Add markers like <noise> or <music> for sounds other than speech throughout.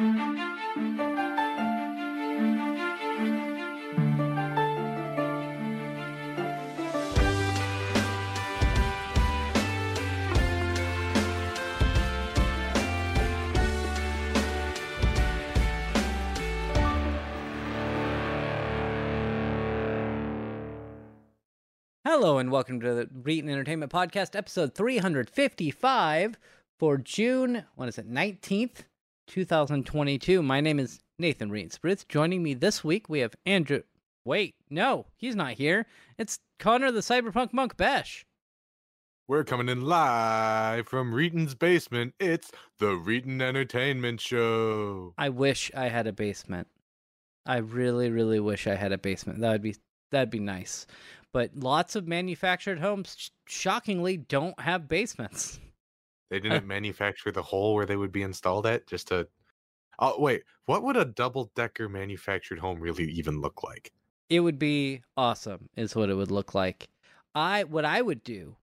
Hello and welcome to the Reetin Entertainment Podcast, episode 355 for June, what is it, 19th, 2022. My name is Nathan Spritz. Joining me this week, we have Andrew. Wait, no, he's not here. It's Connor the Cyberpunk Monk Besh. We're coming in live from Reetin's basement. It's the Reetin Entertainment Show. I wish I had a basement. I really, really wish I had a basement. That would be that'd be nice. But lots of manufactured homes, sh- shockingly, don't have basements. <laughs> They <laughs> didn't manufacture the hole where they would be installed at just to. Oh, wait. What would a double decker manufactured home really even look like? It would be awesome, is what it would look like. I what I would do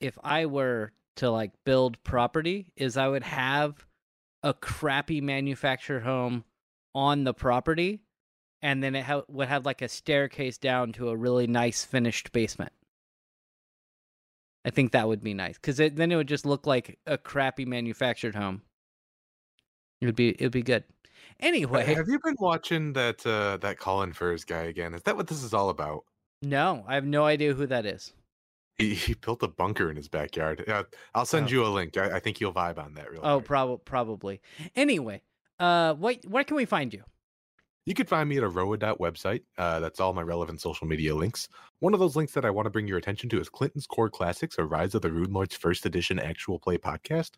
if I were to like build property is I would have a crappy manufactured home on the property, and then it ha- would have like a staircase down to a really nice finished basement. I think that would be nice because it, then it would just look like a crappy manufactured home. It would be it would be good. Anyway, Have you been watching that uh, that Colin Furze guy again? Is that what this is all about? no, I have no idea who that is. He, he built a bunker in his backyard. Yeah, I'll send Oh. you a link. I, I think you'll vibe on that. Real Oh, hard. prob- probably. Anyway, uh, what where can we find you? You can find me at Aroa website. Uh, that's all my relevant social media links. One of those links that I want to bring your attention to is Clinton's Core Classics, a Rise of the Runelords first edition actual play podcast.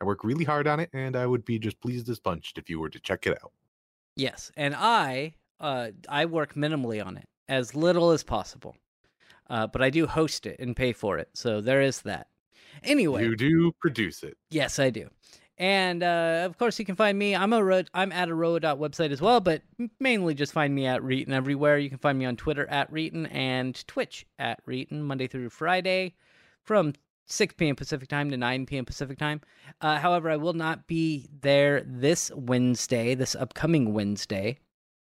I work really hard on it, and I would be just pleased as punched if you were to check it out. Yes, and I uh I work minimally on it, as little as possible. Uh, but I do host it and pay for it, so there is that. Anyway, You do produce it. yes, I do. And uh, of course, you can find me. I'm a ro- I'm at a website as well, but mainly just find me at Reetin everywhere. You can find me on Twitter at Reetin and Twitch at Reetin Monday through Friday from 6 p.m. Pacific time to 9 p.m. Pacific time. Uh, however, I will not be there this Wednesday, this upcoming Wednesday.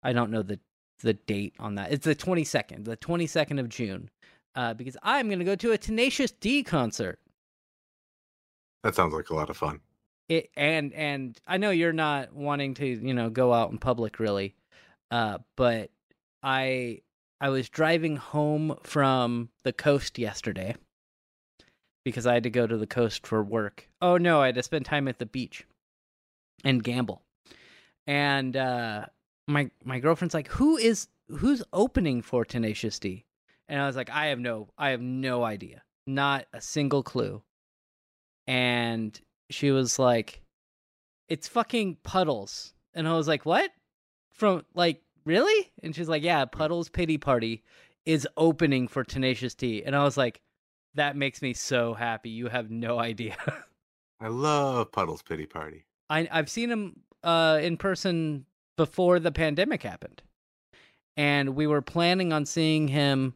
I don't know the the date on that. It's the 22nd, the 22nd of June, uh, because I'm going to go to a Tenacious D concert. That sounds like a lot of fun. It and and I know you're not wanting to, you know, go out in public really. Uh but I I was driving home from the coast yesterday because I had to go to the coast for work. Oh no, I had to spend time at the beach and gamble. And uh my my girlfriend's like, "Who is who's opening for Tenacious D?" And I was like, "I have no I have no idea. Not a single clue." And she was like, "It's fucking Puddles," and I was like, "What?" From like, really? And she's like, "Yeah, Puddles Pity Party is opening for Tenacious D," and I was like, "That makes me so happy. You have no <laughs> idea." I love Puddle's Pity Party. I I've seen him uh in person before the pandemic happened. And we were planning on seeing him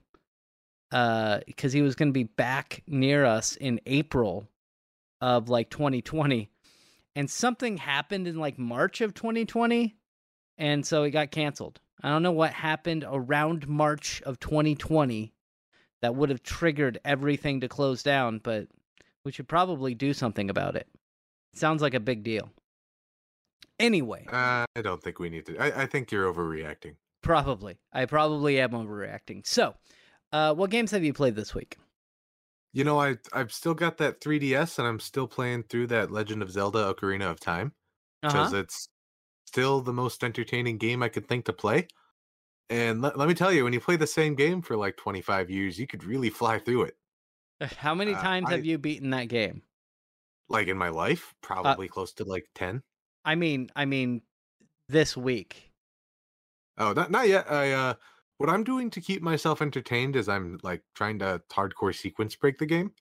uh cuz he was going to be back near us in April of like 2020. And something happened in like March of 2020 and so it got canceled. I don't know what happened around March of 2020 that would have triggered everything to close down, but we should probably do something about it. Sounds like a big deal. Anyway, Uh, I don't think we need to. I, I think you're overreacting. probably. I probably am overreacting. So, uh, what games have you played this week? You know, I I've still got that 3DS, and I'm still playing through that Legend of Zelda: Ocarina of Time because Uh-huh. it's still the most entertaining game I could think to play. And let, let me tell you, when you play the same game for like 25 years, you could really fly through it. How many uh, times I- have you beaten that game? Like in my life, probably close to like 10. I mean, I mean, this week. Oh, not not yet. I uh, what I'm doing to keep myself entertained is I'm like trying to hardcore sequence break the game.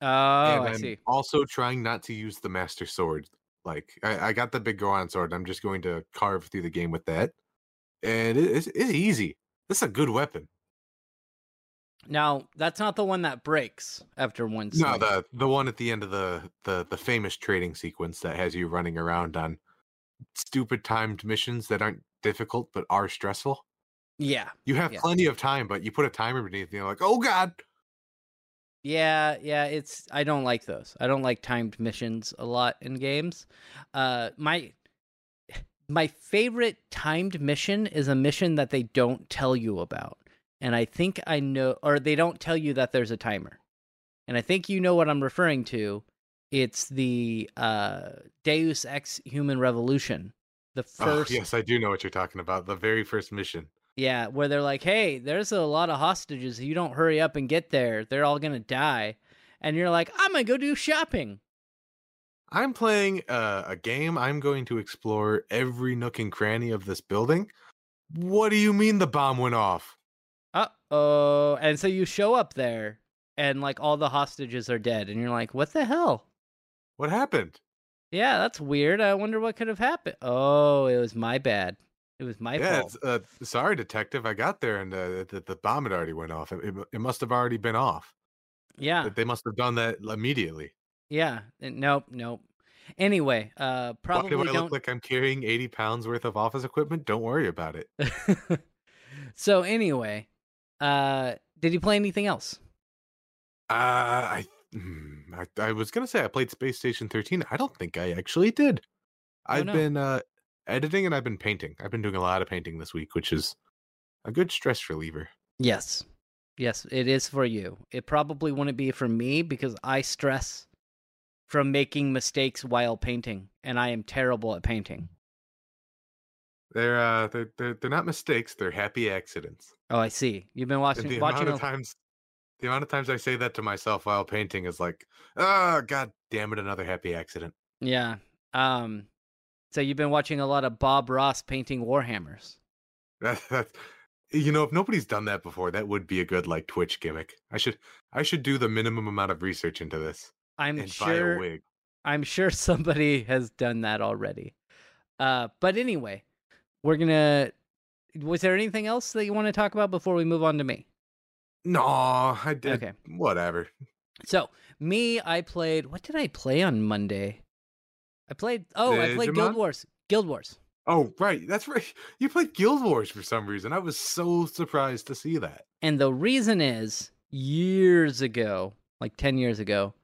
Oh, and I I'm see. also trying not to use the master sword. Like I, I got the big Goron sword. I'm just going to carve through the game with that, and it, it's, it's easy. This is a good weapon. Now, that's not the one that breaks after one No, the the one at the end of the the the famous trading sequence that has you running around on stupid timed missions that aren't difficult but are stressful. Yeah. You have Yeah. plenty of time, but you put a timer beneath and you're like, oh god. Yeah, yeah, it's I don't like those. I don't like timed missions a lot in games. Uh my <sighs> my favorite timed mission is a mission that they don't tell you about. And I think I know or they don't tell you that there's a timer. And I think you know what I'm referring to. It's the uh Deus Ex Human Revolution. The Oh, first yes, I do know what you're talking about. The very first mission. Yeah, where they're like, "Hey, there's a lot of hostages. If you don't hurry up and get there, they're all gonna die." And you're like, "I'm gonna go do shopping." I'm playing uh, a game. I'm going to explore every nook and cranny of this building. What do you mean the bomb went off? Uh oh. And so you show up there, and like all the hostages are dead, and you're like, "What the hell?" What happened? Yeah, that's weird. I wonder what could have happened. Oh, it was my bad. It was my yeah, fault. uh, sorry, detective. I got there and uh, the, the bomb had already went off. It, it, it must have already been off. Yeah, They must have done that immediately. yeah. Nope, nope. Anyway, uh, Why probably do I don't. look like I'm carrying 80 pounds worth of office equipment? Don't worry about it. <laughs> so anyway, uh, did you play anything else? Uh, I, hmm, I I was gonna say I played Space Station 13. I don't think I actually did. Oh, I've no. been uh, editing and I've been painting. I've been doing a lot of painting this week, which is a good stress reliever. Yes. Yes, it is for you. It probably wouldn't be for me because I stress from making mistakes while painting, and I am terrible at painting. They're uh, they're they're, they're not mistakes. They're happy accidents. Oh, I see. You've been And watching the watching amount a, of times, the amount of times I say that to myself while painting is like, oh god damn it, another happy accident. Yeah. Um so you've been watching a lot of Bob Ross painting Warhammers. That, <laughs> that's you know, if nobody's done that before, that would be a good like Twitch gimmick. I should I should do the minimum amount of research into this I'm and buy a sure. I'm sure <laughs> somebody has done that already. Uh but anyway, we're going to Was there anything else that you want to talk about before we move on to me? No, I did. Okay. Whatever. So me, I played. What did I play on Monday? I played. Oh, I played Guild Wars. Guild Wars. Oh, right. That's right. <laughs> You played Guild Wars for some reason. I was so surprised to see that. And the reason is years ago, like 10 years ago,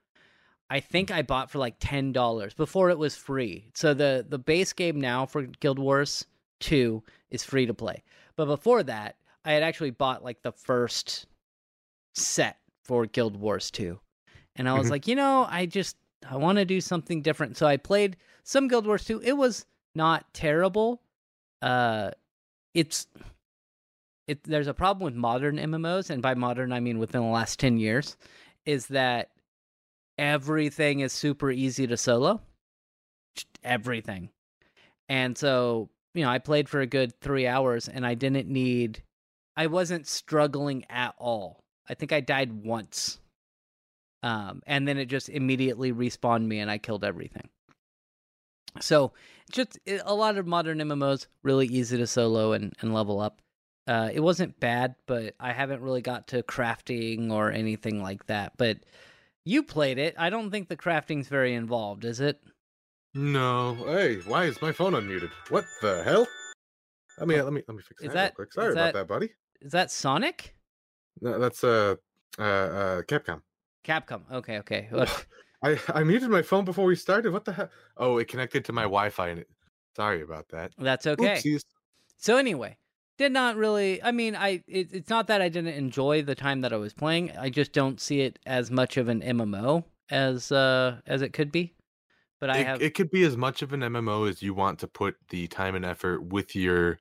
I think I bought for like $10 before it was free. So the the base game now for Guild Wars 2 is free to play. But before that, I had actually bought like the first set for Guild Wars 2. And I was Mhm. like, you know, I just I want to do something different. So I played some Guild Wars 2. It was not terrible. Uh it's it there's a problem with modern MMOs and by modern I mean within the last 10 years is that everything is super easy to solo. Everything. And so, you know, I played for a good 3 hours and I didn't need I wasn't struggling at all. I think I died once. Um, and then it just immediately respawned me and I killed everything. So, just a lot of modern MMOs really easy to solo and, and level up. Uh, it wasn't bad, but I haven't really got to crafting or anything like that. But you played it. I don't think the crafting's very involved, is it? No. Hey, why is my phone unmuted? What the hell? Let me let me let me fix Is that, that- real quick. Sorry that- about that, buddy. Is that Sonic? No, that's uh uh uh Capcom. Capcom. Okay, okay. <laughs> I I muted my phone before we started. What the hell? Oh, it connected to my Wi-Fi and it. Sorry about that. That's okay. Oopsies. So anyway, did not really. I mean, I it, it's not that I didn't enjoy the time that I was playing. I just don't see it as much of an MMO as uh as it could be. But I it, have it could be as much of an MMO as you want to put the time and effort with your,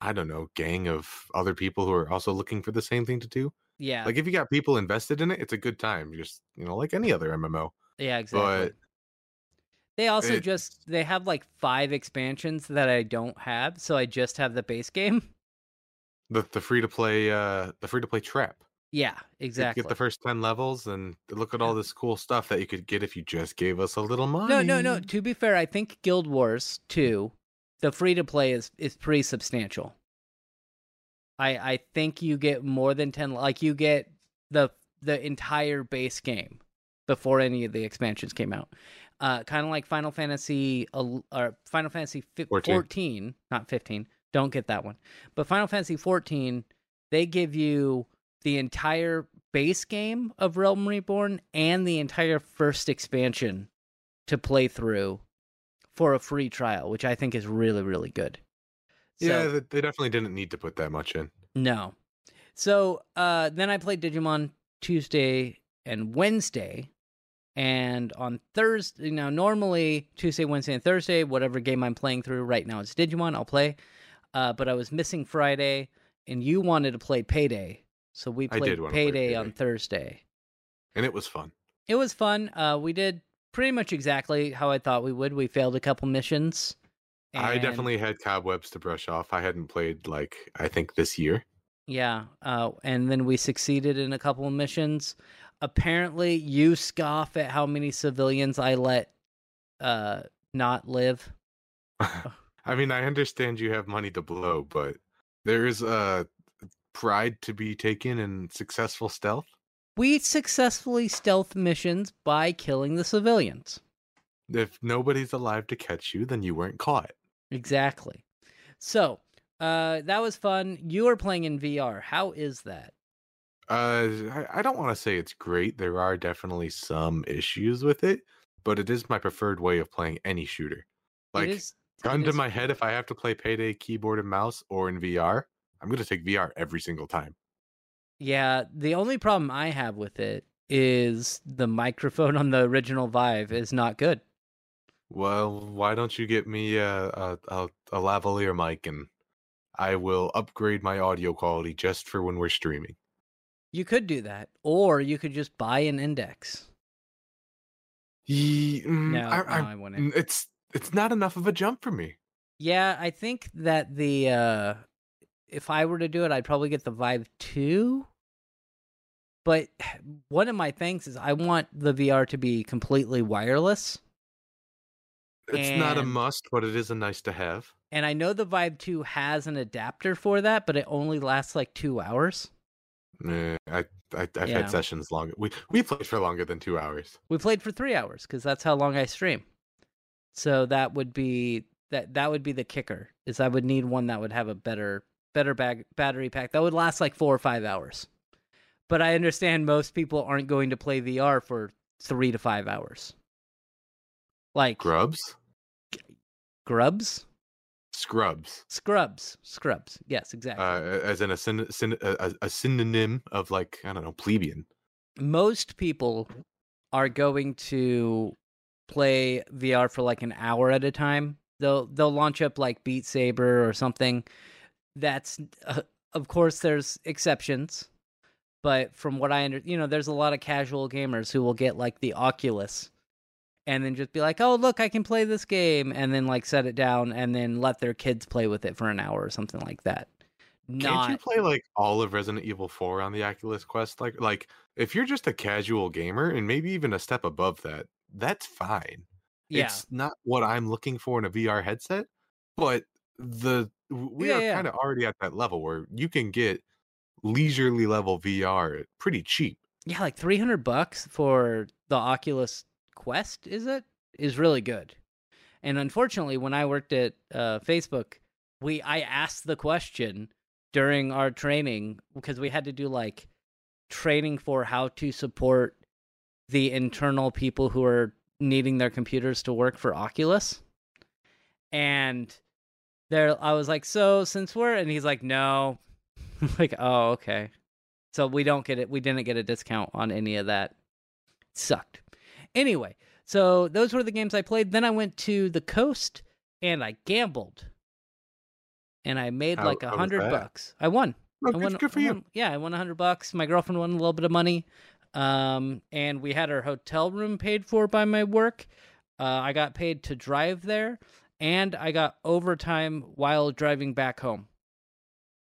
I don't know, gang of other people who are also looking for the same thing to do. Yeah Like if you got people invested in it, it's a good time. Just you know, like any other MMO. yeah exactly. But they also it's- just they have like five expansions that I don't have, so I just have the base game. the the free to play uh the free to play trap. Yeah, You exactly. Get the first ten levels and look at all this cool stuff that you could get if you just gave us a little money. No, no, no. To be fair, I think Guild Wars 2, the free to play is is pretty substantial. I I think you get more than 10 like you get the the entire base game before any of the expansions came out. uh, kind of like Final Fantasy or Final Fantasy 14. 14, not 15. Don't get that one. But Final Fantasy 14, they give you the entire base game of Realm Reborn and the entire first expansion to play through for a free trial, which I think is really really good. Yeah, So- they definitely didn't need to put that much in. no. So uh, then I played Digimon Tuesday and Wednesday. And on Thursday, now normally Tuesday, Wednesday, and Thursday, whatever game I'm playing through right now is Digimon, I'll play. Uh, but I was missing Friday, and you wanted to play Payday. So we played play Payday on Thursday. And it was fun. It was fun. Uh, we did pretty much exactly how I thought we would. We failed a couple missions. I definitely had cobwebs to brush off. I hadn't played like I think this year. Yeah, uh, and then we succeeded in a couple of missions. Apparently, you scoff at how many civilians I let uh, not live. <laughs> I mean, I understand you have money to blow, but there is a pride to be taken in successful stealth. We successfully stealth missions by killing the civilians. If nobody's alive to catch you, then you weren't caught. Exactly. So uh, that was fun. You are playing in VR. How is that? Uh, I, I don't want to say it's great. There are definitely some issues with it, but it is my preferred way of playing any shooter. Like, is, gun to my head, if I have to play Payday keyboard and mouse or in VR, I'm going to take VR every single time. Yeah, the only problem I have with it is the microphone on the original Vive is not good. Well, why don't you get me a, a, a, a lavalier mic and I will upgrade my audio quality just for when we're streaming. You could do that, or you could just buy an index. Ye- mm, No, I- no, I- I wouldn't. mm, it's it's not enough of a jump for me. Yeah, I think that the uh if I were to do it, I'd probably get the Vive 2. But <sighs> one of my things is I want the VR to be completely wireless. It's not a must, but it is a nice to have. And I know the Vive 2 has an adapter for that, but it only lasts like 2 hours. Eh, I, I I've Yeah. had sessions longer. We we played for longer than two hours. We played for 3 hours cuz that's how long I stream. So that would be that that would be the kicker. Is I would need one that would have a better better bag, battery pack that would last like 4 or 5 hours. But I understand most people aren't going to play VR for 3 to 5 hours. Like Grubs, grubs? scrubs, Scrubs. Scrubs. Yes, exactly. uh, as in a, syn- syn- a- a synonym of like I don't know plebeian. most people are going to play VR for like an hour at a time. They'll they'll launch up like Beat Saber or something. That's uh, of course there's exceptions, but from what I under, you know, there's a lot of casual gamers who will get like the Oculus and then just be like, "Oh, look, I can play this game," and then like set it down and then let their kids play with it for an hour or something like that. Can't you play like all of Resident Evil 4 on the Oculus Quest? Like like if you're just a casual gamer and maybe even a step above that, that's fine. yeah. It's not what I'm looking for in a VR headset, but the we Yeah, are yeah. kind of already at that level where you can get leisurely level VR pretty cheap. yeah, like 300 bucks for the Oculus Quest, is it? Is really good. And unfortunately, when I worked at uh, Facebook, we I asked the question during our training because we had to do like training for how to support the internal people who are needing their computers to work for Oculus. And there I was like, "So, since we're..." and he's like, "No." <laughs> like, "Oh, okay." So we don't get it. We didn't get a discount on any of that. sucked. Anyway, so those were the games I played. Then I went to the coast and I gambled, and I made How- like a hundred bucks. I won. Oh, I good, won. good for I you. won- yeah, I won a hundred bucks. My girlfriend won a little bit of money. Um, and we had our hotel room paid for by my work. Uh, I got paid to drive there, and I got overtime while driving back home.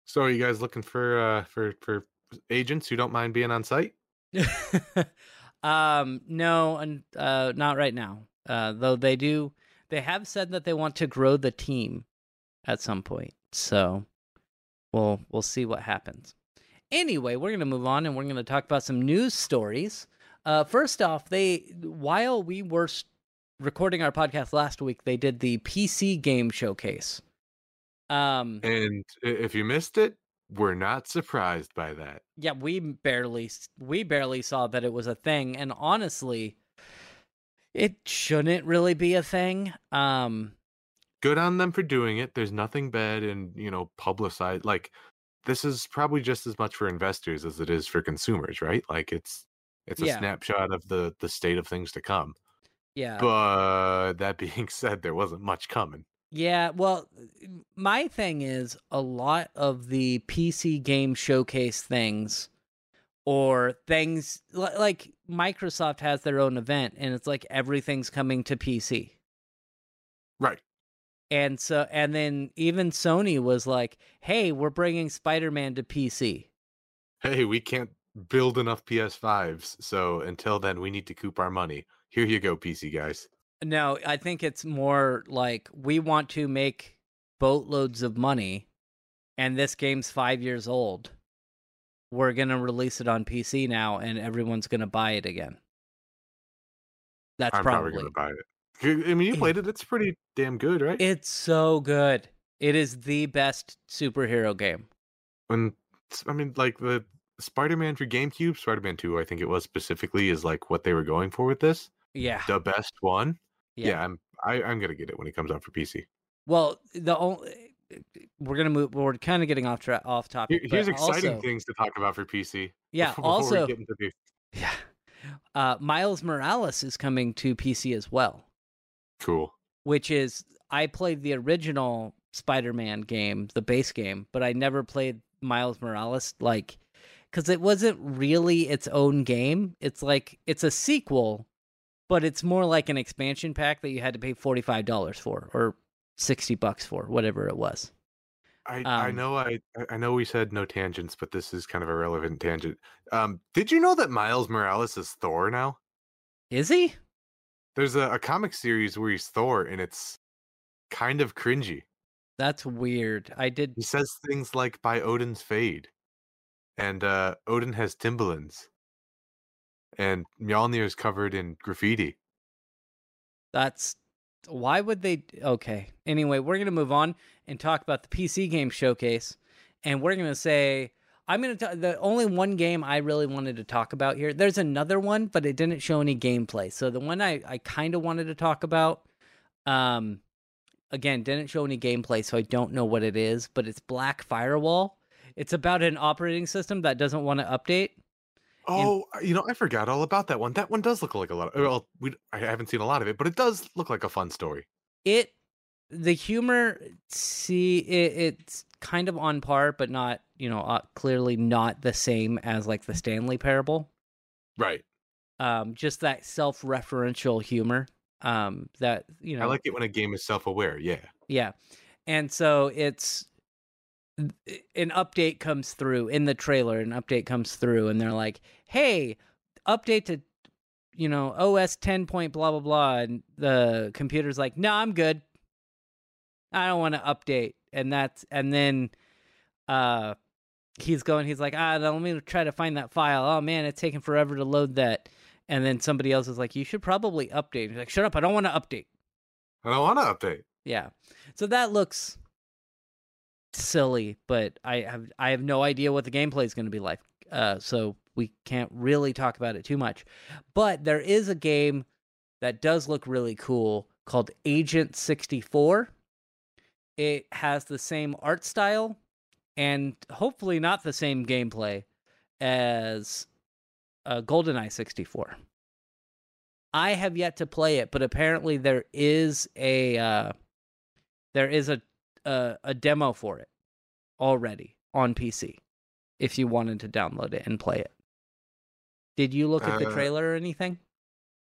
So are you guys looking for uh for for agents who don't mind being on site? <laughs> um, no, and uh, not right now. Uh, though they do, they have said that they want to grow the team at some point. So we'll we'll see what happens. Anyway, we're gonna move on and we're gonna talk about some news stories. Uh, first off, they while we were recording our podcast last week, they did the PC game showcase. Um, And if you missed it, we're not surprised by that. yeah, we barely we barely saw that it was a thing, and honestly, it shouldn't really be a thing. Um, Good on them for doing it. There's nothing bad in, you know, publicize like this is probably just as much for investors as it is for consumers, right? Like it's it's a Yeah. snapshot of the the state of things to come. yeah, But that being <laughs> said, there wasn't much coming. Yeah, well, my thing is a lot of the PC game showcase things or things like Microsoft has their own event and it's like everything's coming to PC. Right. And so and then even Sony was like, "Hey, we're bringing Spider-Man to PC." Hey, we can't build enough PS5s, so until then we need to coop our money. Here you go, PC guys. No, I think it's more like we want to make boatloads of money and this game's 5 years old. We're going to release it on PC now and everyone's going to buy it again. That's I'm probably, probably gonna buy it. I I mean, you played it. It's pretty damn good, right? It's so good. It is the best superhero game. when I mean, like the Spider-Man for GameCube, Spider-Man Two, I think it was specifically, is like what they were going for with this. Yeah. The best one. Yeah. Yeah, I'm. I, I'm gonna get it when it comes out for PC. Well, the only eh, eh, eh, we're going to move we're kind of getting off tra- off topic. Here's exciting also- things to talk about for PC. <laughs> Yeah, before we also get into the <laughs> Yeah. Uh, Miles Morales is coming to PC as well, cool. which is I played the original Spider-Man game, the base game, but I never played Miles Morales like cuz it wasn't really its own game. It's like it's a sequel, but it's more like an expansion pack that you had to pay $45 for or 60 bucks for, whatever it was. I, I Um, know I I know we said no tangents, but this is kind of a relevant tangent. Um, did you know that Miles Morales is Thor now? Is he? There's a, a comic series where he's Thor, and it's kind of cringy. That's weird. I did He says things like "by Odin's fade," and uh, Odin has Timberlands, and Mjolnir's covered in graffiti. That's why would they? Okay. Anyway, we're gonna move on and talk about the PC game showcase, and we're gonna say I'm gonna talk. The only one game I really wanted to talk about here. There's another one, but it didn't show any gameplay. So the one I I kind of wanted to talk about, um, again didn't show any gameplay, so I don't know what it is. But it's Black Firewall. It's about an operating system that doesn't want to update. Oh, you know, I forgot all about that one. That one does look like a lot. Of, well, we I haven't seen a lot of it, but it does look like a fun story. it the humor see it, it's kind of on par but not you know uh, clearly not the same as like the stanley parable Right. um just that self-referential humor um that you know I like it when a game is self-aware. Yeah. yeah and so it's an update comes through in the trailer an update comes through and they're like hey update to you know os 10 point blah blah blah and the computer's like no i'm good i don't want to update and that's and then uh he's going he's like ah let me try to find that file oh man it's taking forever to load that and then somebody else is like you should probably update he's like shut up i don't want to update I don't want to update. yeah. So that looks silly, but I have I have no idea what the gameplay is going to be like. Uh, so we can't really talk about it too much. But there is a game that does look really cool called Agent 64. It has the same art style and hopefully not the same gameplay as uh, GoldenEye 64. I have yet to play it, but apparently there is a uh, there is a, a a demo for it already on PC. If you wanted to download it and play it, did you look at the Uh, trailer or anything?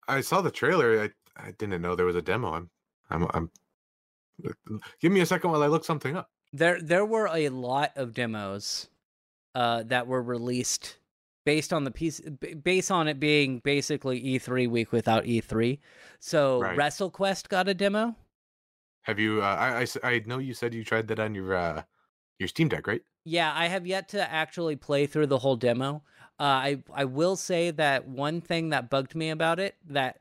I saw the trailer. I I didn't know there was a demo. I'm I'm I'm. Give me a second while I look something up. There there were a lot of demos uh, that were released based on the piece based on it being basically E3 week without E3. So Right. WrestleQuest got a demo. Have you? Uh, I, I I know you said you tried that on your uh your Steam Deck, right? Yeah, I have yet to actually play through the whole demo. Uh, I I will say that one thing that bugged me about it that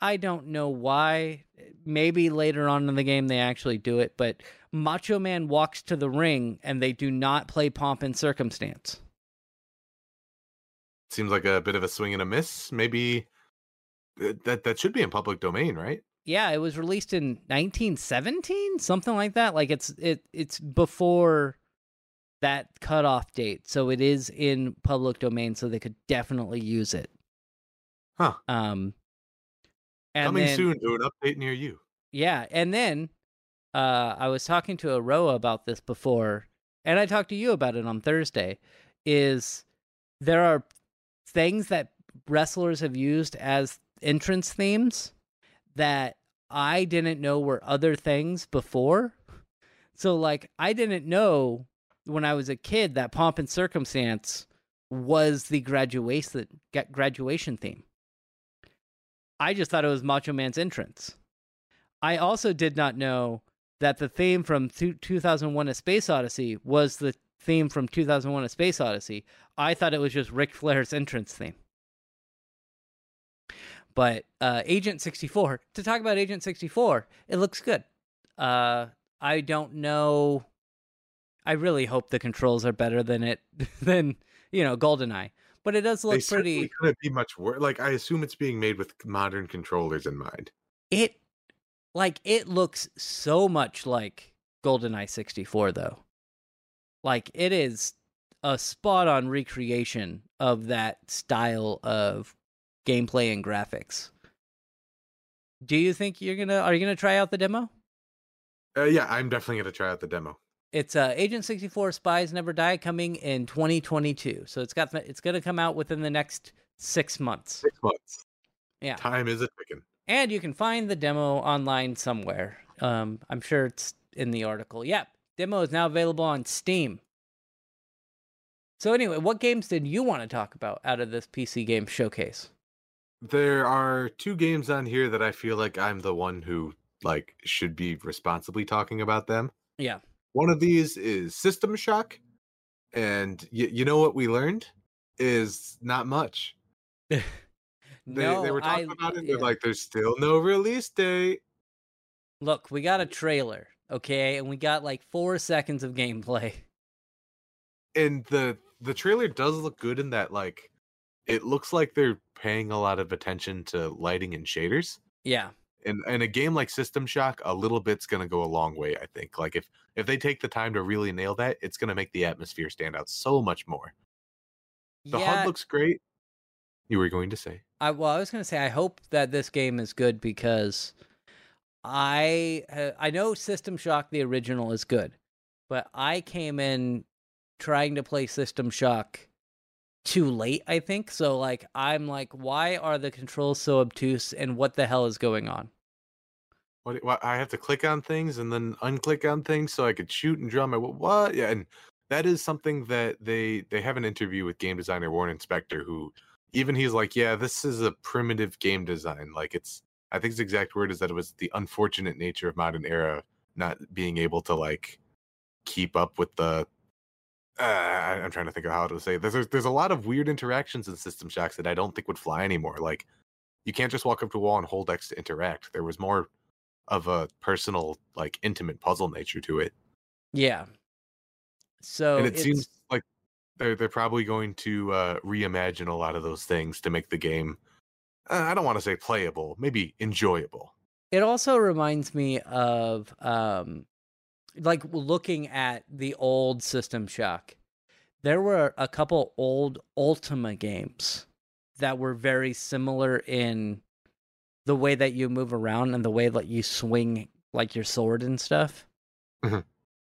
I don't know why. Maybe later on in the game they actually do it, but Macho Man walks to the ring and they do not play Pomp and Circumstance. Seems like a bit of a swing and a miss. Maybe that that should be in public domain, right? Yeah, it was released in 1917, something like that. Like it's it it's before that cutoff date, so it is in public domain, so they could definitely use it. Huh. Um, and Coming then, soon to an update near you. Yeah, and then uh, I was talking to Aroa about this before, and I talked to you about it on Thursday. Is there are things that wrestlers have used as entrance themes that I didn't know were other things before. So, like, I didn't know when I was a kid that pomp and circumstance was the graduation graduation theme. I just thought it was Macho Man's entrance. I also did not know that the theme from 2001 A Space Odyssey was the theme from 2001 A Space Odyssey. I thought it was just Ric Flair's entrance theme. But uh, Agent 64, to talk about Agent 64, it looks good. Uh, I don't know. I really hope the controls are better than it <laughs> than you know GoldenEye, but it does look they pretty. Couldn't be much worse. Like I assume it's being made with modern controllers in mind. It like it looks so much like GoldenEye 64 though. Like it is a spot on recreation of that style of gameplay and graphics. Do you think you're gonna are you gonna try out the demo? Uh, yeah, I'm definitely gonna try out the demo. It's uh, Agent 64 Spies Never Die coming in 2022. So it's got it's gonna come out within the next six months. Six months. Yeah. Time is a ticking. And you can find the demo online somewhere. Um, I'm sure it's in the article. Yep. Demo is now available on Steam. So anyway, what games did you want to talk about out of this PC game showcase? There are two games on here that I feel like I'm the one who like should be responsibly talking about them. Yeah. One of these is System Shock, and y- you know what we learned is not much. no, <laughs> They, they were talking I, about it. yeah. They're like, there's still no release date. Look, we got a trailer, okay, and we got like four seconds of gameplay. and the the trailer does look good in that like it looks like they're paying a lot of attention to lighting and shaders. Yeah. and in a game like system shock a little bit's going to go a long way i think. Like if if they take the time to really nail that it's going to make the atmosphere stand out so much more. The yeah, hud looks great. You were going to say. I well, I was gonna say I hope that this game is good because I uh, I know System Shock the original is good, but I came in trying to play System Shock too late. I think so. Like I'm like, why are the controls so obtuse, and what the hell is going on? what, what i have to click on things and then unclick on things so i could shoot and draw my what yeah and that is something that they they have an interview with game designer warren spector who even he's like yeah this is a primitive game design like it's i think his exact word is that it was the unfortunate nature of modern era not being able to like keep up with the uh, i'm trying to think of how to say this. there's there's a lot of weird interactions in system shocks that i don't think would fly anymore like you can't just walk up to a wall and hold x to interact there was more of a personal like intimate puzzle nature to it Yeah. So and it it's- seems like they're they're probably going to uh, reimagine a lot of those things to make the game. Uh, I don't want to say playable, maybe enjoyable. It also reminds me of um like looking at the old System Shock. There were a couple old Ultima games that were very similar in the way that you move around and the way that you swing like your sword and stuff. Mhm.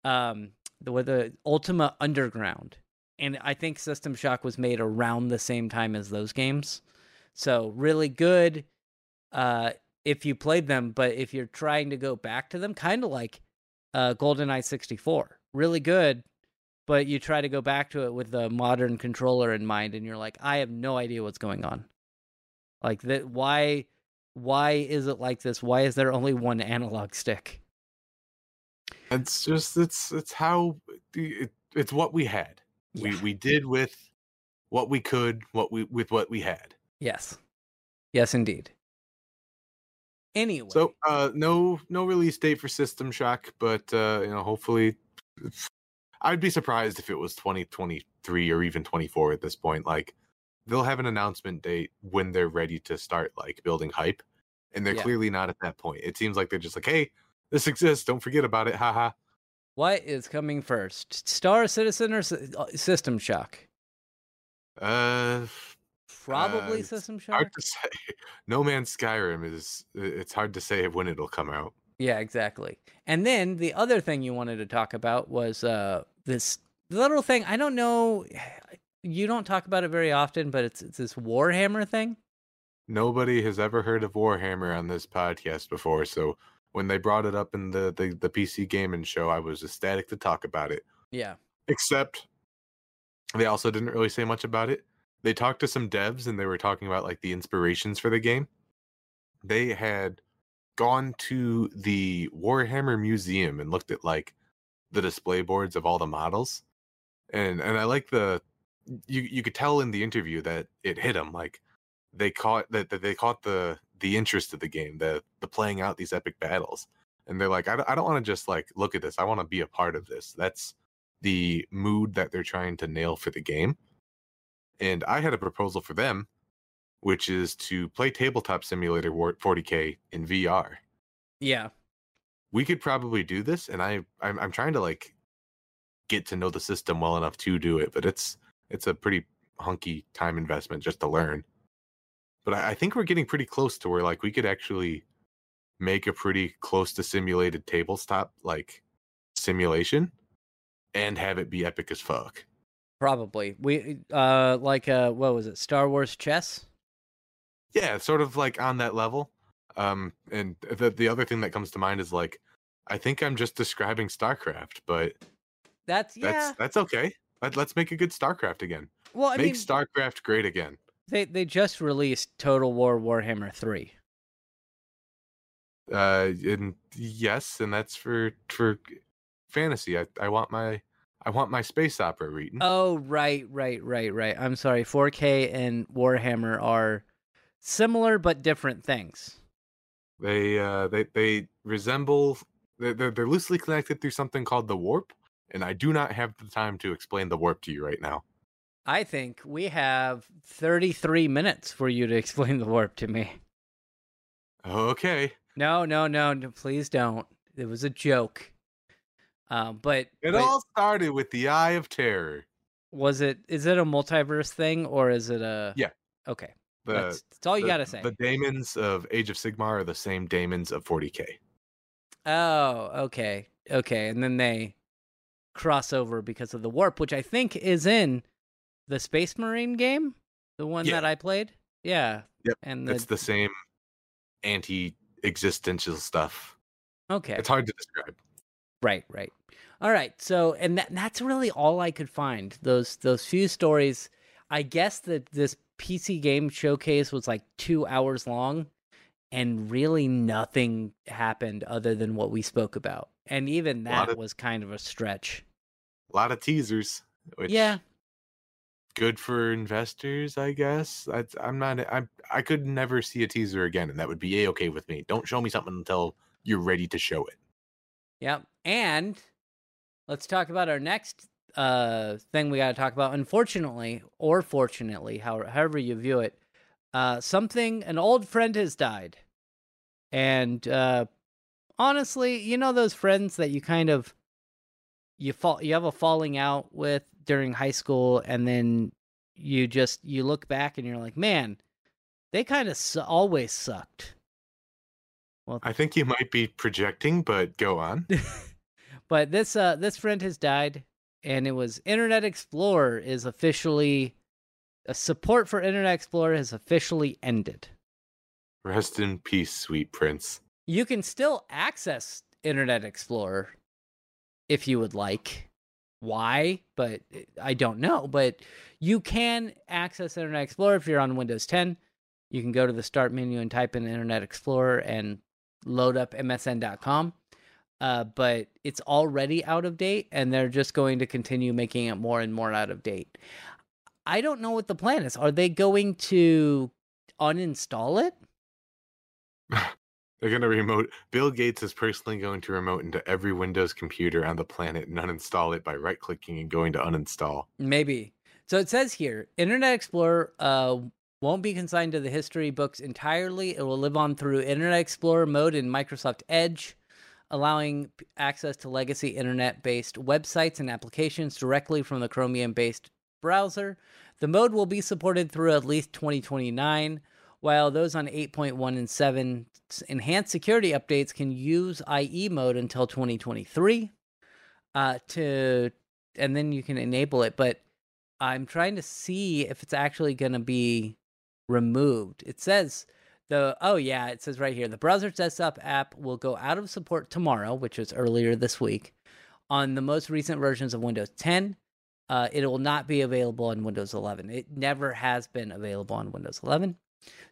Um the way the Ultima Underground. And I think System Shock was made around the same time as those games. So really good uh if you played them, but if you're trying to go back to them, kind of like uh, GoldenEye 64, really good, but you try to go back to it with a modern controller in mind, and you're like, I have no idea what's going on. Like that, why? Why is it like this? Why is there only one analog stick? It's just it's it's how it, it's what we had. We we did with what we could, what we with what we had. Yes, yes, indeed. Anyway, So, uh, no, no release date for System Shock, but uh, you know, hopefully, I'd be surprised if it was 2023 or even 24 at this point. Like, they'll have an announcement date when they're ready to start like building hype, and they're Yeah. clearly not at that point. It seems like they're just like, "Hey, this exists. Don't forget about it." Haha. what is coming first? Star Citizen or Sy- uh, System Shock? Uh, Probably it's System Shock. hard to say. <laughs> No Man's Skyrim is. It's hard to say when it'll come out. Yeah, exactly. And then the other thing you wanted to talk about was uh this little thing. I don't know. <sighs> You don't talk about it very often, but it's it's this Warhammer thing. Nobody has ever heard of Warhammer on this podcast before, so when they brought it up in the the, the PC gaming show, I was ecstatic to talk about it. Yeah. Except they also didn't really say much about it. They talked to some devs and they were talking about like the inspirations for the game. They had gone to the Warhammer Museum and looked at like the display boards of all the models. And and I like the you you could tell in the interview that it hit them like they caught that, that they caught the the interest of the game, the the playing out these epic battles. And they're like, I I don't want to just like look at this. I want to be a part of this. That's the mood that they're trying to nail for the game. And I had a proposal for them, which is to play Tabletop Simulator War- 40K in VR. Yeah. We could probably do this, and I I'm, I'm trying to like get to know the system well enough to do it, but it's it's a pretty hunky time investment just to learn. But I, I think we're getting pretty close to where like we could actually make a pretty close to simulated tabletop like simulation and have it be epic as fuck. Probably. We uh like uh what was it? Star Wars chess? Yeah, sort of like on that level. Um, and the the other thing that comes to mind is like, I think I'm just describing StarCraft, but That's that's yeah. that's okay. Let, let's make a good StarCraft again. well, I make mean StarCraft great again. they they just released Total War Warhammer 3. Uh, and yes, and that's for for fantasy. I I want my I want my space opera reading. Oh, right, right, right, right. I'm sorry. 4K and Warhammer are similar but different things. They uh they they resemble they're, they're they're loosely connected through something called the warp, and I do not have the time to explain the warp to you right now. I think we have 33 minutes for you to <laughs> explain the warp to me. Okay. No, no, no, no please don't. It was a joke. Um, but, It but all started with the Eye of Terror. was it? Is it a multiverse thing or is it a? Yeah. Okay, The, that's, that's all you the- gotta say. The daemons of Age of Sigmar are the same daemons of 40k. Oh, okay, okay, and then they cross over because of the warp, which I think is in the Space Marine game, the one Yeah. that I played. Yeah. Yep, And the, It's the same anti-existential stuff. okay. It's hard to describe. Right, right. All right. So, and that, that's really all I could find. Those those few stories. I guess that this PC game showcase was like two hours long, and really nothing happened other than what we spoke about. And even that of- was kind of a stretch. A lot of teasers. Which yeah. good for investors, I guess. I, I'm not. I I could never see a teaser again, and that would be a okay with me. Don't show me something until you're ready to show it. Yep. And let's talk about our next uh thing we got to talk about. Unfortunately, or fortunately, how, however you view it, uh something an old friend has died. And uh honestly, you know those friends that you kind of you fall you have a falling out with during high school and then you just you look back and you're like, "Man, they kind of su- always sucked." Well, I think you might be projecting, but go on. <laughs> but this uh this friend has died and it was internet explorer is officially a support for internet explorer has officially ended Rest in peace, sweet prince. you can still access internet explorer if you would like why but uh, i don't know but you can access internet explorer if you're on windows 10 you can go to the start menu and type in internet explorer and load up msn.com uh, but it's already out of date and they're just going to continue making it more and more out of date i don't know what the plan is are they going to uninstall it <laughs> They're gonna remote. Bill Gates is personally going to remote into every Windows computer on the planet and uninstall it by right clicking and going to uninstall. Maybe. So it says here, Internet Explorer uh, won't be consigned to the history books entirely. It will live on through Internet Explorer mode in Microsoft Edge, allowing access to legacy internet-based websites and applications directly from the Chromium-based browser. The mode will be supported through at least 2029 while those on 8.1 and 7 enhanced security updates can use IE mode until 2023 uh, to and then you can enable it but I'm trying to see if it's actually going to be removed. It says the oh yeah, it says right here the browser's desktop app will go out of support tomorrow, which was earlier this week, on the most recent versions of Windows 10. Uh, it will not be available on Windows 11. It never has been available on Windows 11.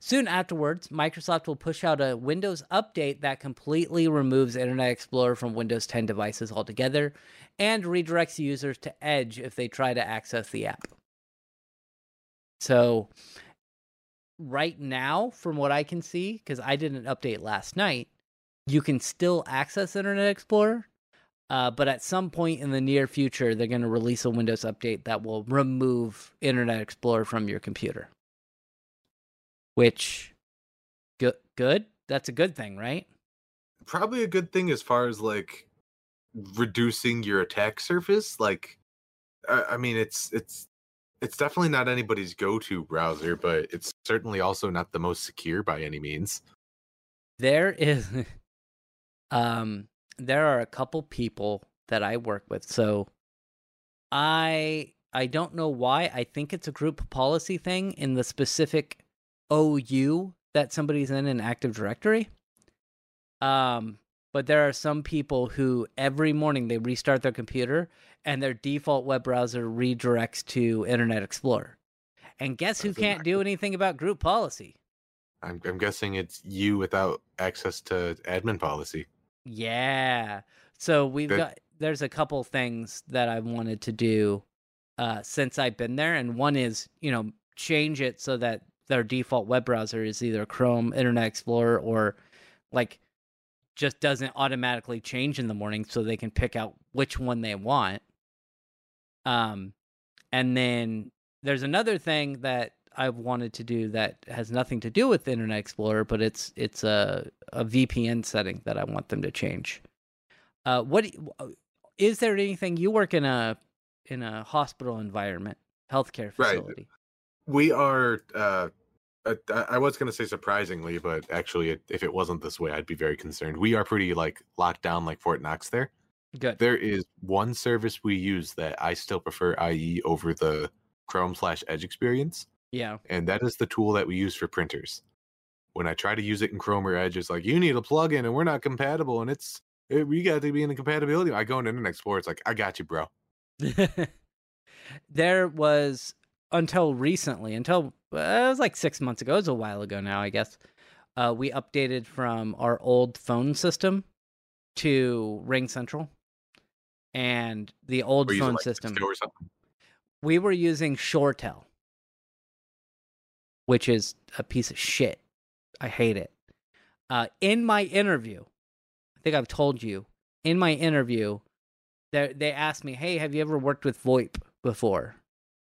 Soon afterwards, Microsoft will push out a Windows update that completely removes Internet Explorer from Windows 10 devices altogether and redirects users to Edge if they try to access the app. So, right now, from what I can see, because I did an update last night, you can still access Internet Explorer. Uh, but at some point in the near future, they're going to release a Windows update that will remove Internet Explorer from your computer which good good that's a good thing right Probably a good thing as far as like reducing your attack surface. Like, I, I mean, it's it's it's definitely not anybody's go-to browser, but it's certainly also not the most secure by any means. there is <laughs> um there are a couple people that i work with so i i don't know why i think it's a group policy thing in the specific ou that somebody's in an active directory um but there are some people who every morning they restart their computer and their default web browser redirects to internet explorer and guess who can't do anything about group policy I'm I'm guessing it's you without access to admin policy. Yeah. So we've That- got there's a couple things that I wanted to do uh since I've been there and one is, you know, change it so that their default web browser is either Chrome, Internet Explorer or like just doesn't automatically change in the morning so they can pick out which one they want. Um and then there's another thing that I've wanted to do that has nothing to do with Internet Explorer, but it's it's a a VPN setting that I want them to change. Uh, what uh, is there anything you work in a in a hospital environment, healthcare facility? Right. We are. Uh, uh, I I was going to say surprisingly, but actually, if it wasn't this way, I'd be very concerned. We are pretty like locked down, like Fort Knox. There, Good. there is one service we use that I still prefer, IE, over the Chrome slash Edge experience, Yeah. and that is the tool that we use for printers. When I try to use it in Chrome or Edge, it's like you need a plugin, and we're not compatible, and it's it, we got to be in the compatibility. I go into Internet Explorer, it's like I got you, bro. <laughs> there was until recently, until uh, it was like six months ago. It was a while ago now, I guess. Uh, we updated from our old phone system to RingCentral, and the old We're using, phone like, system. Something. we were using ShoreTel, which is a piece of shit. I hate it. Uh, in my interview, I think I've told you, in my interview, they they asked me, "Hey, have you ever worked with VoIP before?"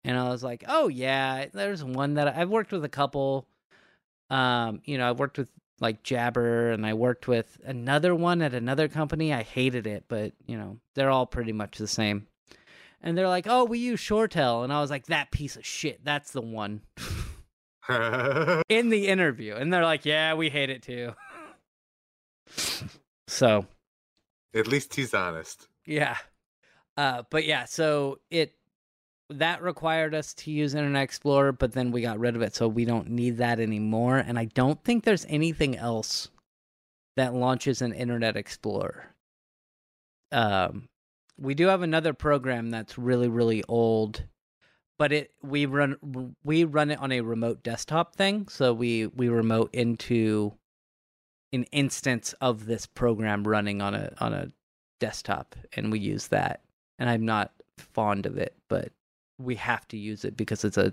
And I was like, "Oh yeah, there's one that I, I've worked with a couple. Um, you know, I've worked with like Jabber, and I worked with another one at another company. I hated it, but you know, they're all pretty much the same." And they're like, "Oh, we use ShoreTel," and I was like, "That piece of shit. That's the one." <laughs> in the interview, and they're like, "Yeah, we hate it too." <laughs> so At least he's honest. yeah, uh, but yeah, so it that required us to use Internet Explorer, but then we got rid of it, so we don't need that anymore. And I don't think there's anything else that launches an Internet Explorer. Um, we do have another program that's really really old, but it we run we run it on a remote desktop thing, so we we remote into an instance of this program running on a on a desktop and we use that and i'm not fond of it but we have to use it because it's a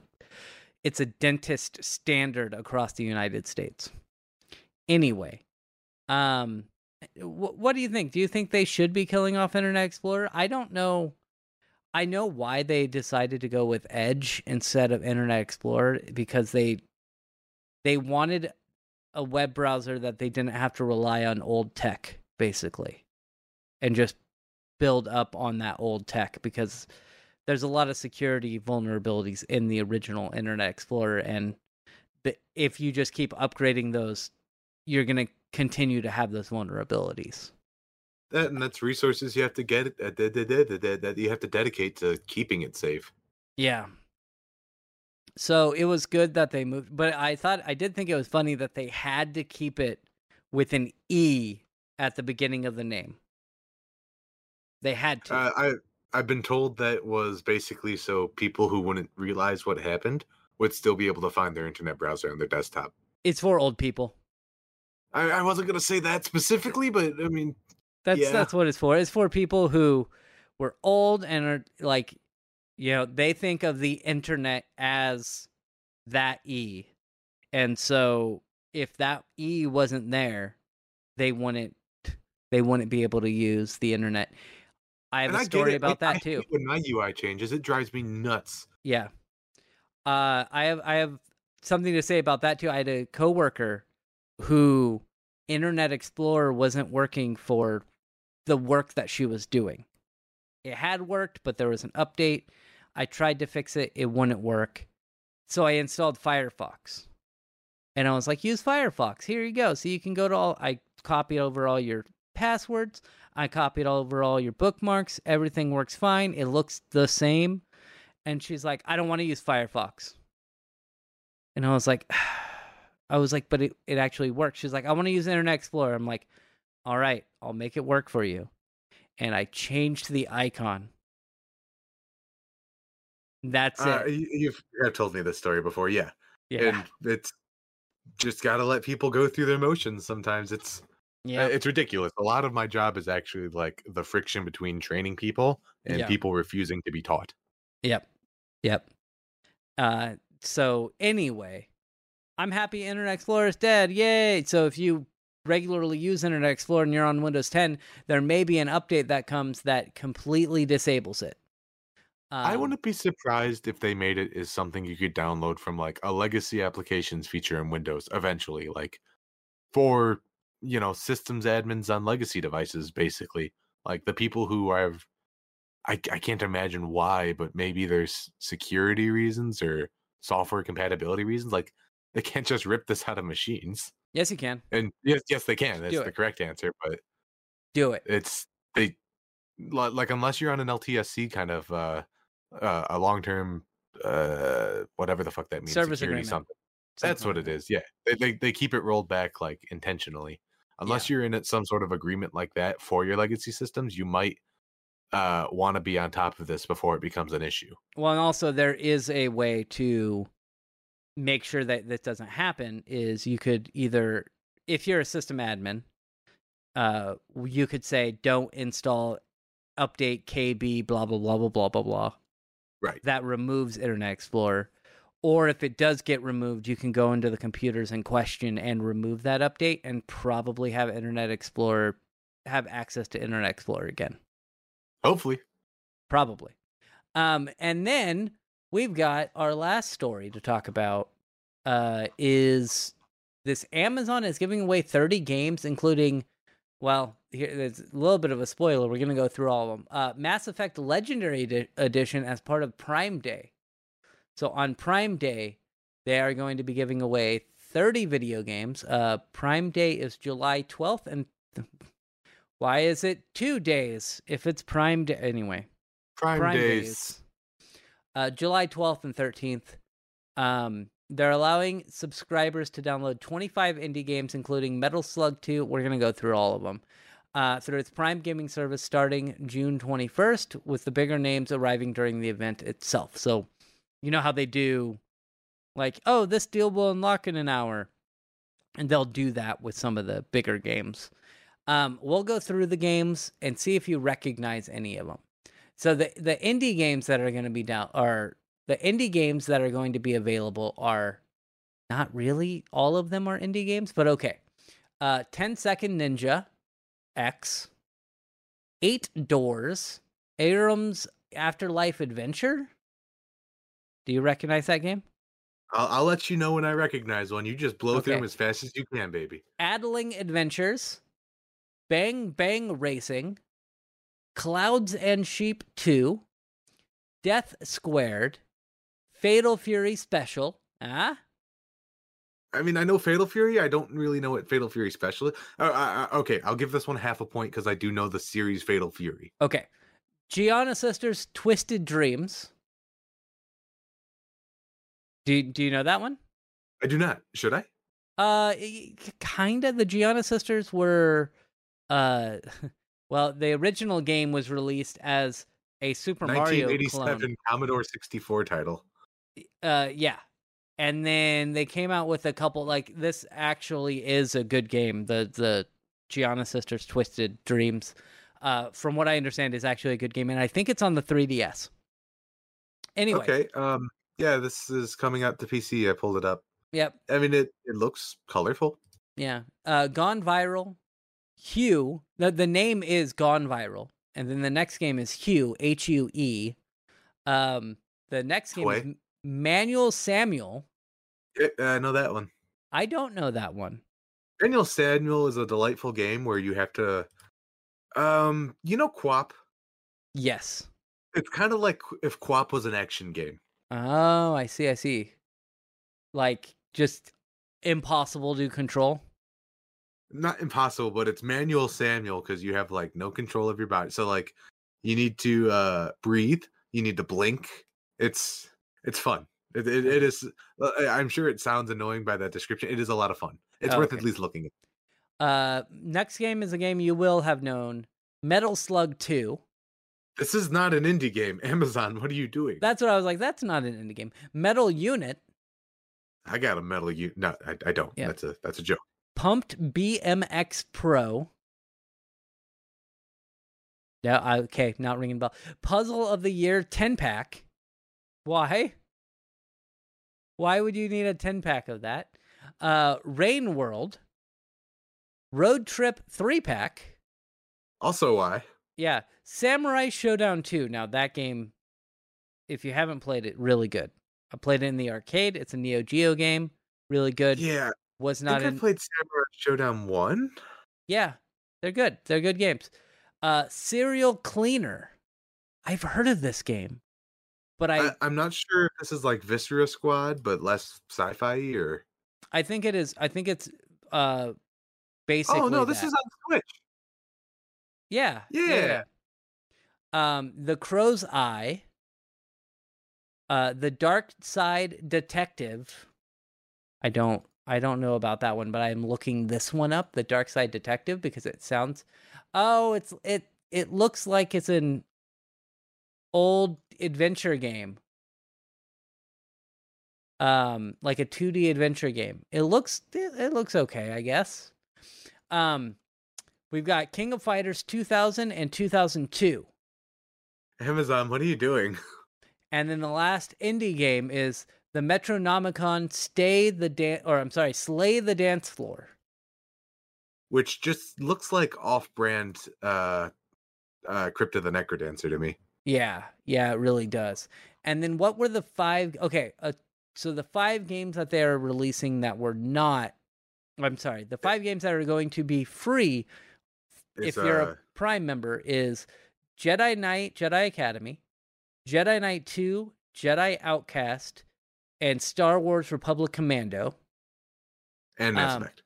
it's a dentist standard across the united states anyway Um, wh- what do you think? Do you think they should be killing off Internet Explorer? I don't know. I know why they decided to go with Edge instead of Internet Explorer because they they wanted a web browser that they didn't have to rely on old tech basically and just build up on that old tech because there's a lot of security vulnerabilities in the original Internet Explorer and if you just keep upgrading those you're going to continue to have those vulnerabilities. That and that's resources you have to get uh, that you have to dedicate to keeping it safe. Yeah. So it was good that they moved, but I thought I did think it was funny that they had to keep it with an E at the beginning of the name. They had to. Uh, I I've been told that was basically so people who wouldn't realize what happened would still be able to find their internet browser on their desktop. It's for old people. I, I wasn't gonna say that specifically, but I mean, that's yeah. that's what it's for. It's for people who were old and are like, you know, they think of the internet as that E, and so if that E wasn't there, they wouldn't they wouldn't be able to use the internet. I have and a story about that too. When my UI changes, it drives me nuts. Yeah. Uh, I have I have something to say about that too. I had a coworker who Internet Explorer wasn't working for the work that she was doing. It had worked, but there was an update. I tried to fix it, it wouldn't work. So I installed Firefox. And I was like, use Firefox. Here you go. So you can go to all I copied over all your passwords. I copied over all your bookmarks. Everything works fine. It looks the same. And she's like, I don't want to use Firefox. And I was like, <sighs> I was like, but it, it actually works. She's like, I want to use Internet Explorer. I'm like, all right, I'll make it work for you. And I changed the icon. That's Uh, it. you, you've have told me this story before, yeah. Yeah. And it's just got to let people go through their motions. Sometimes it's Yeah. uh, it's ridiculous. A lot of my job is actually like the friction between training people and Yeah. people refusing to be taught. Yep. Yep. Uh so anyway, I'm happy Internet Explorer is dead. Yay. So if you regularly use Internet Explorer and you're on Windows 10, there may be an update that comes that completely disables it. I Um, wouldn't be surprised if they made it as something you could download from like a legacy applications feature in Windows eventually, like for you know systems admins on legacy devices, basically. Like the people who have, I I can't imagine why, but maybe there's security reasons or software compatibility reasons. Like they can't just rip this out of machines. Yes, you can. And yes, yes, they can. That's the correct answer, but Do it. it's they like unless you're on an LTSC kind of uh, uh a long term uh whatever the fuck that means Service security agreement. something. That's what it is. Yeah, they, they they keep it rolled back like intentionally. Unless you're in it some sort of agreement like that for your legacy systems, you might uh want to be on top of this before it becomes an issue. Well, and also there is a way to make sure that this doesn't happen is you could either if you're a system admin, uh you could say don't install update KB blah blah blah blah blah blah blah. Right. That removes Internet Explorer. Or if it does get removed, you can go into the computers in question and remove that update and probably have Internet Explorer have access to Internet Explorer again. Hopefully. Probably. Um, and then we've got our last story to talk about. Uh, is this Amazon is giving away 30 games, including, well, here, there's a little bit of a spoiler. We're gonna go through all of them. Uh, Mass Effect Legendary Edi- Edition as part of Prime Day. So on Prime Day, they are going to be giving away 30 video games. Uh, Prime Day is July 12th, and <laughs> why is it two days if it's Prime Day anyway? Prime, Prime days. days. Uh, July 12th and 13th. Um, they're allowing subscribers to download 25 indie games, including Metal Slug 2. We're going to go through all of them. Uh, through its Prime gaming service starting June 21st, with the bigger names arriving during the event itself. So, you know how they do, like, oh, this deal will unlock in an hour. And they'll do that with some of the bigger games. Um, we'll go through the games and see if you recognize any of them. So the the indie games that are going to be down are the indie games that are going to be available are not really all of them are indie games, but okay. uh, 10 Second Ninja X, Eight Doors, Arum's Afterlife Adventure. Do you recognize that game? I'll, I'll let you know when I recognize one. You just blow through them as fast as you can, baby. Addling Adventures, Bang Bang Racing, Clouds and Sheep 2, Death Squared, Fatal Fury Special. Ah, I mean, I know Fatal Fury. I don't really know what Fatal Fury special. is. Uh, uh, uh, okay, I'll give this one half a point because I do know the series Fatal Fury. okay. Giana Sisters Twisted Dreams. Do do you know that one? I do not. Should I? Uh, kind of. The Giana sisters were, uh, <laughs> well, the original game was released as a Super Mario 1987 clone. Commodore 64 title. Uh, yeah, and then they came out with a couple. Like this actually is a good game. The the Giana sisters Twisted Dreams, uh, from what I understand, is actually a good game, and I think it's on the 3DS. Anyway, Okay. Um. Yeah, this is coming out to PC. I pulled it up. yep, I mean, it it looks colorful. Yeah. Uh Gone Viral. Hue. The the name is Gone Viral. And then the next game is Hue, H U E. Um the next game is Toy. M- Manual Samuel. Eh, I know that one. I don't know that one. Daniel Samuel is a delightful game where you have to, um, you know, QWOP. Yes. It's kind of like if QWOP was an action game. Oh, I see, I see. Like just impossible to control. Not impossible, but it's manual Samuel because you have like no control of your body. So like, you need to uh breathe. You need to blink. It's it's fun. It, it, it is. uh, I'm sure it sounds annoying by that description. It is a lot of fun. It's Oh, worth okay. at least looking at. Uh next game is a game you will have known. Metal Slug 2. This is not an indie game. Amazon, what are you doing? That's what I was like. That's not an indie game. Metal Unit. I got a metal. unit. no, I, I don't. Yeah. That's a that's a joke. Pumped BMX Pro. Yeah, I- okay, not ringing bell. Puzzle of the Year 10 pack. Why? Why would you need a 10 pack of that? Uh Rain World. Road Trip 3 pack. Also, why? Yeah, Samurai Shodown 2. Now that game if you haven't played it, really good. I played it in the arcade. It's a Neo Geo game. Really good. Yeah, Was I not think in I played Samurai Shodown one. Yeah, they're good. They're good games. Uh, Serial Cleaner. I've heard of this game, but I I, I'm not sure if this is like Viscera Squad, but less sci-fi or. I think it is. I think it's uh basically. Oh no, this that. is on Switch. Yeah, Yeah. yeah. Um, The Crow's Eye. Uh, The Dark Side Detective. I don't. I don't know about that one, but I'm looking this one up, The Dark Side Detective, because it sounds. Oh, it's it. It looks like it's an old adventure game. Um, like a 2D adventure game. It looks. It, it looks okay, I guess. Um, we've got King of Fighters 2000 and 2002. Amazon, what are you doing? <laughs> And then the last indie game is the Metronomicon Stay the Dan or I'm sorry, Slay the Dance Floor. Which just looks like off-brand uh, uh, Crypt of the NecroDancer to me. Yeah, yeah, it really does. And then what were the five okay, uh, so the five games that they're releasing that were not I'm sorry, the five games that are going to be free if you're uh, a Prime member is Jedi Knight, Jedi Academy, Jedi Knight 2, Jedi Outcast, and Star Wars Republic Commando. and Mass um, Effect.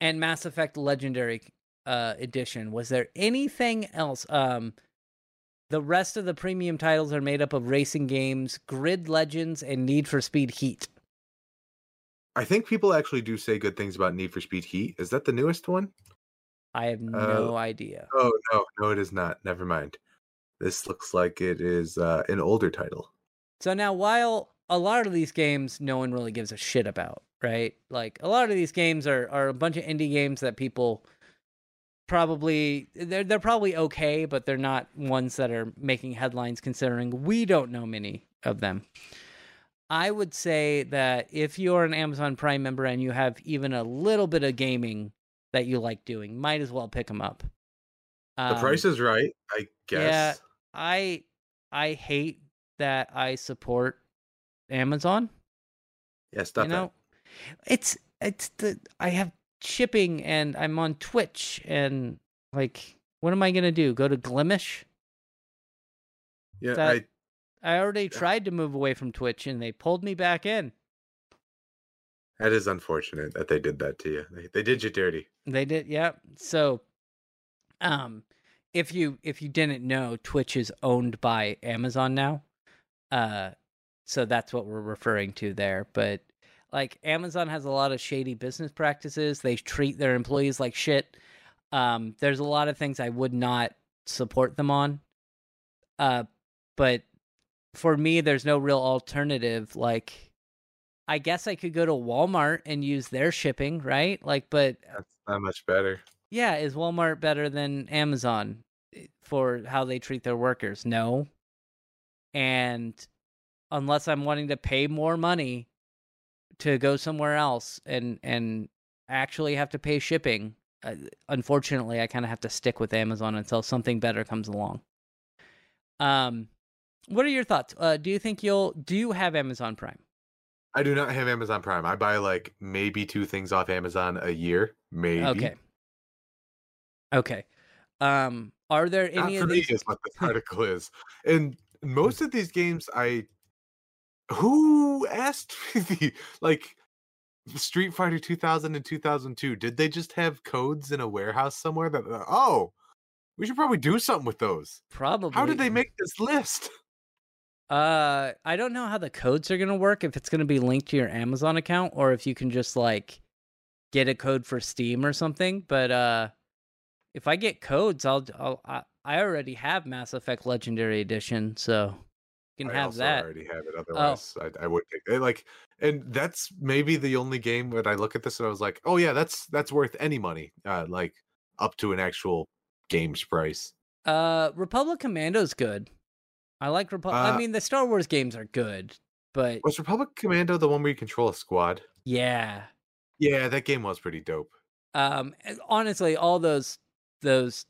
and Mass Effect Legendary uh, Edition. Was there anything else? Um, the rest of the premium titles are made up of racing games, Grid Legends, and Need for Speed Heat. I think people actually do say good things about Need for Speed Heat. Is that the newest one? I have Uh, no idea. Oh no, no, it is not. Never mind. This looks like it is uh, an older title. So now, while a lot of these games no one really gives a shit about, right? Like a lot of these games are are a bunch of indie games that people probably they're they're probably okay, but they're not ones that are making headlines considering we don't know many of them. I would say that if you're an Amazon Prime member and you have even a little bit of gaming that you like doing. Might as well pick them up. The price Um, is right, I guess. yeah. I I hate that I support Amazon. Yeah, stop you know, it's it's the I have shipping and I'm on Twitch and like what am I gonna do? Go to Glimesh? Yeah, that- I I already tried to move away from Twitch and they pulled me back in. That is unfortunate that they did that to you. They, they did you dirty. They did, yeah. So, um, if you if you didn't know, Twitch is owned by Amazon now. Uh, so that's what we're referring to there. But like Amazon has a lot of shady business practices. They treat their employees like shit. Um, there's a lot of things I would not support them on. Uh, but for me, there's no real alternative. Like, I guess I could go to Walmart and use their shipping, right? Like, but That's not much better. yeah, is Walmart better than Amazon eh, for how they treat their workers? No. And unless I'm wanting to pay more money to go somewhere else and and actually have to pay shipping, uh, unfortunately, I kind of have to stick with Amazon until something better comes along. Um, what are your thoughts? Uh, do you think you'll do you have Amazon Prime? I do not have Amazon Prime. I buy like maybe two things off Amazon a year. Maybe. Okay. Okay. Um, are there Not any for of me these? is what this <laughs> article is. And most of these games I who asked <laughs> me the like Street Fighter 2000 and 2002 did they just have codes in a warehouse somewhere that oh we should probably do something with those. Probably. How did they make this list? Uh, I don't know how the codes are gonna work. If it's gonna be linked to your Amazon account, or if you can just like get a code for Steam or something. But uh, if I get codes, I'll, I'll I, I already have Mass Effect Legendary Edition, so you can I have that. Oh. already have it. Otherwise, I, I would take it. Like, and that's maybe the only game that I look at this and I was like, oh yeah, that's that's worth any money. Uh, like up to an actual game's price. Uh, Republic Commando's good. I like Republic. I Uh, mean, the Star Wars games are good, but Was Republic Commando the one where you control a squad? yeah. Yeah, that game was pretty dope. Um, honestly, all those those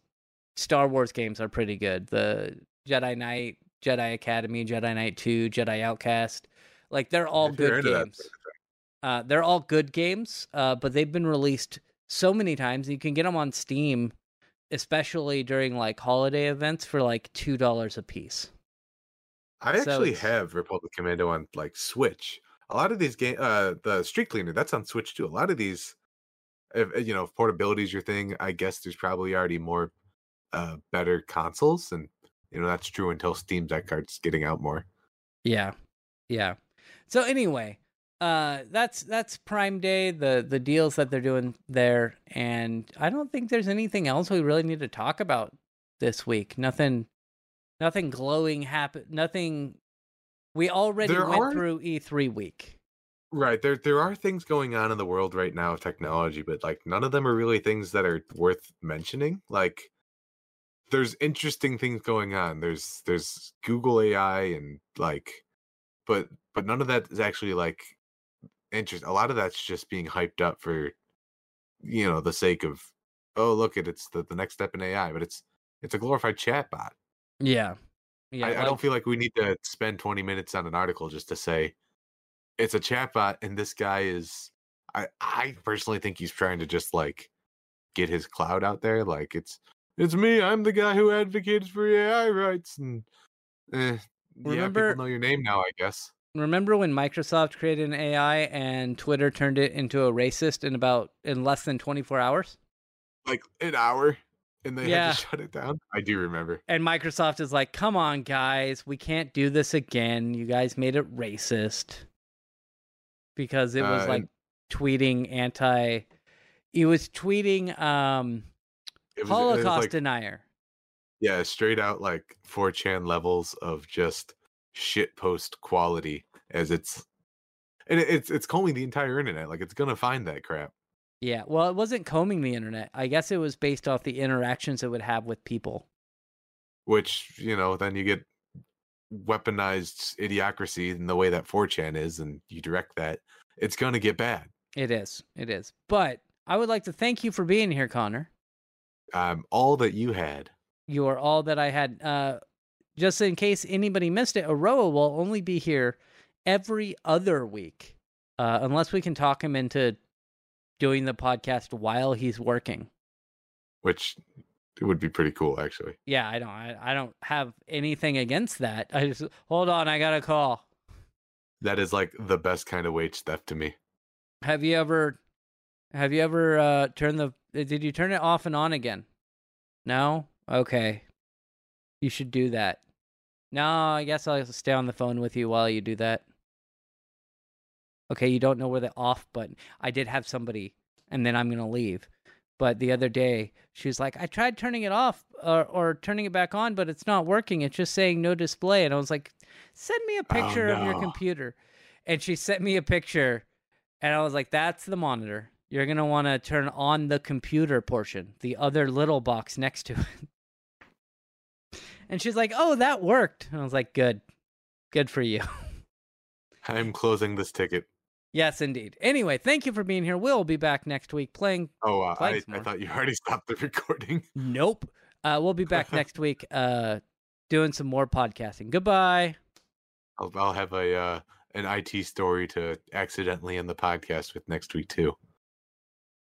Star Wars games are pretty good. The Jedi Knight, Jedi Academy, Jedi Knight Two, Jedi Outcast, like they're all If good games. Uh, they're all good games. Uh, but they've been released so many times. You can get them on Steam, especially during like holiday events for like two dollars a piece. I So actually have Republic Commando on like Switch. A lot of these game, uh, the Street Cleaner, that's on Switch too. A lot of these, if you know, if portability is your thing, I guess there's probably already more, uh, better consoles, and you know that's true until Steam Deck starts getting out more. Yeah. Yeah. So anyway, uh that's that's Prime Day, the the deals that they're doing there and I don't think there's anything else we really need to talk about this week. Nothing nothing glowing happened. nothing we already There went are- through E3 week. Right. There there are things going on in the world right now of technology, but like none of them are really things that are worth mentioning. Like there's interesting things going on. There's there's Google AI and like but but none of that is actually like interest a lot of that's just being hyped up for you know the sake of oh look at it's the, the next step in AI, but it's it's a glorified chatbot. Yeah. Yeah. I, I don't feel like we need to spend 20 minutes on an article just to say it's a chatbot and this guy is I I personally think he's trying to just like get his cloud out there like it's it's me I'm the guy who advocates for AI rights and eh, yeah Remember- people know your name now I guess Remember when Microsoft created an AI and Twitter turned it into a racist in about in less than 24 hours? like an hour and they Yeah. had to shut it down I do remember And Microsoft is like, come on, guys, we can't do this again. You guys made it racist. Because it was Uh, like tweeting anti he was tweeting um was, Holocaust like, denier. yeah straight out like 4chan levels of just shit post quality as it's and it's it's combing the entire internet like it's gonna find that crap Yeah. Well, it wasn't combing the internet. I guess it was based off the interactions it would have with people. which you know then you get weaponized idiocracy in the way that 4chan is and you direct that it's gonna get bad It is. It is. But I would like to thank you for being here, Connor. I'm all that you had. You are all that I had. Uh, just in case anybody missed it, Aroa will only be here every other week, uh, unless we can talk him into doing the podcast while he's working. Which it would be pretty cool, actually. Yeah, I don't. I, I don't have anything against that. I just hold on. I got a call. That is like the best kind of wage theft to me. Have you ever? Have you ever uh, turned the? Did you turn it off and on again? No. Okay. You should do that. No, I guess I'll stay on the phone with you while you do that. Okay, you don't know where the off button. I did have somebody, and then I'm gonna leave. But the other day, she was like, "I tried turning it off or, or turning it back on, but it's not working. It's just saying no display." And I was like, "Send me a oh, picture of your computer." And she sent me a picture, and I was like, "That's the monitor. You're gonna want to turn on the computer portion, the other little box next to <laughs> it." And she's like, "Oh, that worked." And I was like, "Good, good for you." I'm closing this ticket. Yes, indeed. Anyway, thank you for being here. We'll be back next week playing. Oh, uh, I, I thought you already <laughs> stopped the recording. Nope. Uh, we'll be <laughs> back next week uh, doing some more podcasting. Goodbye. I'll, I'll have a uh, an IT story to accidentally end the podcast with next week too.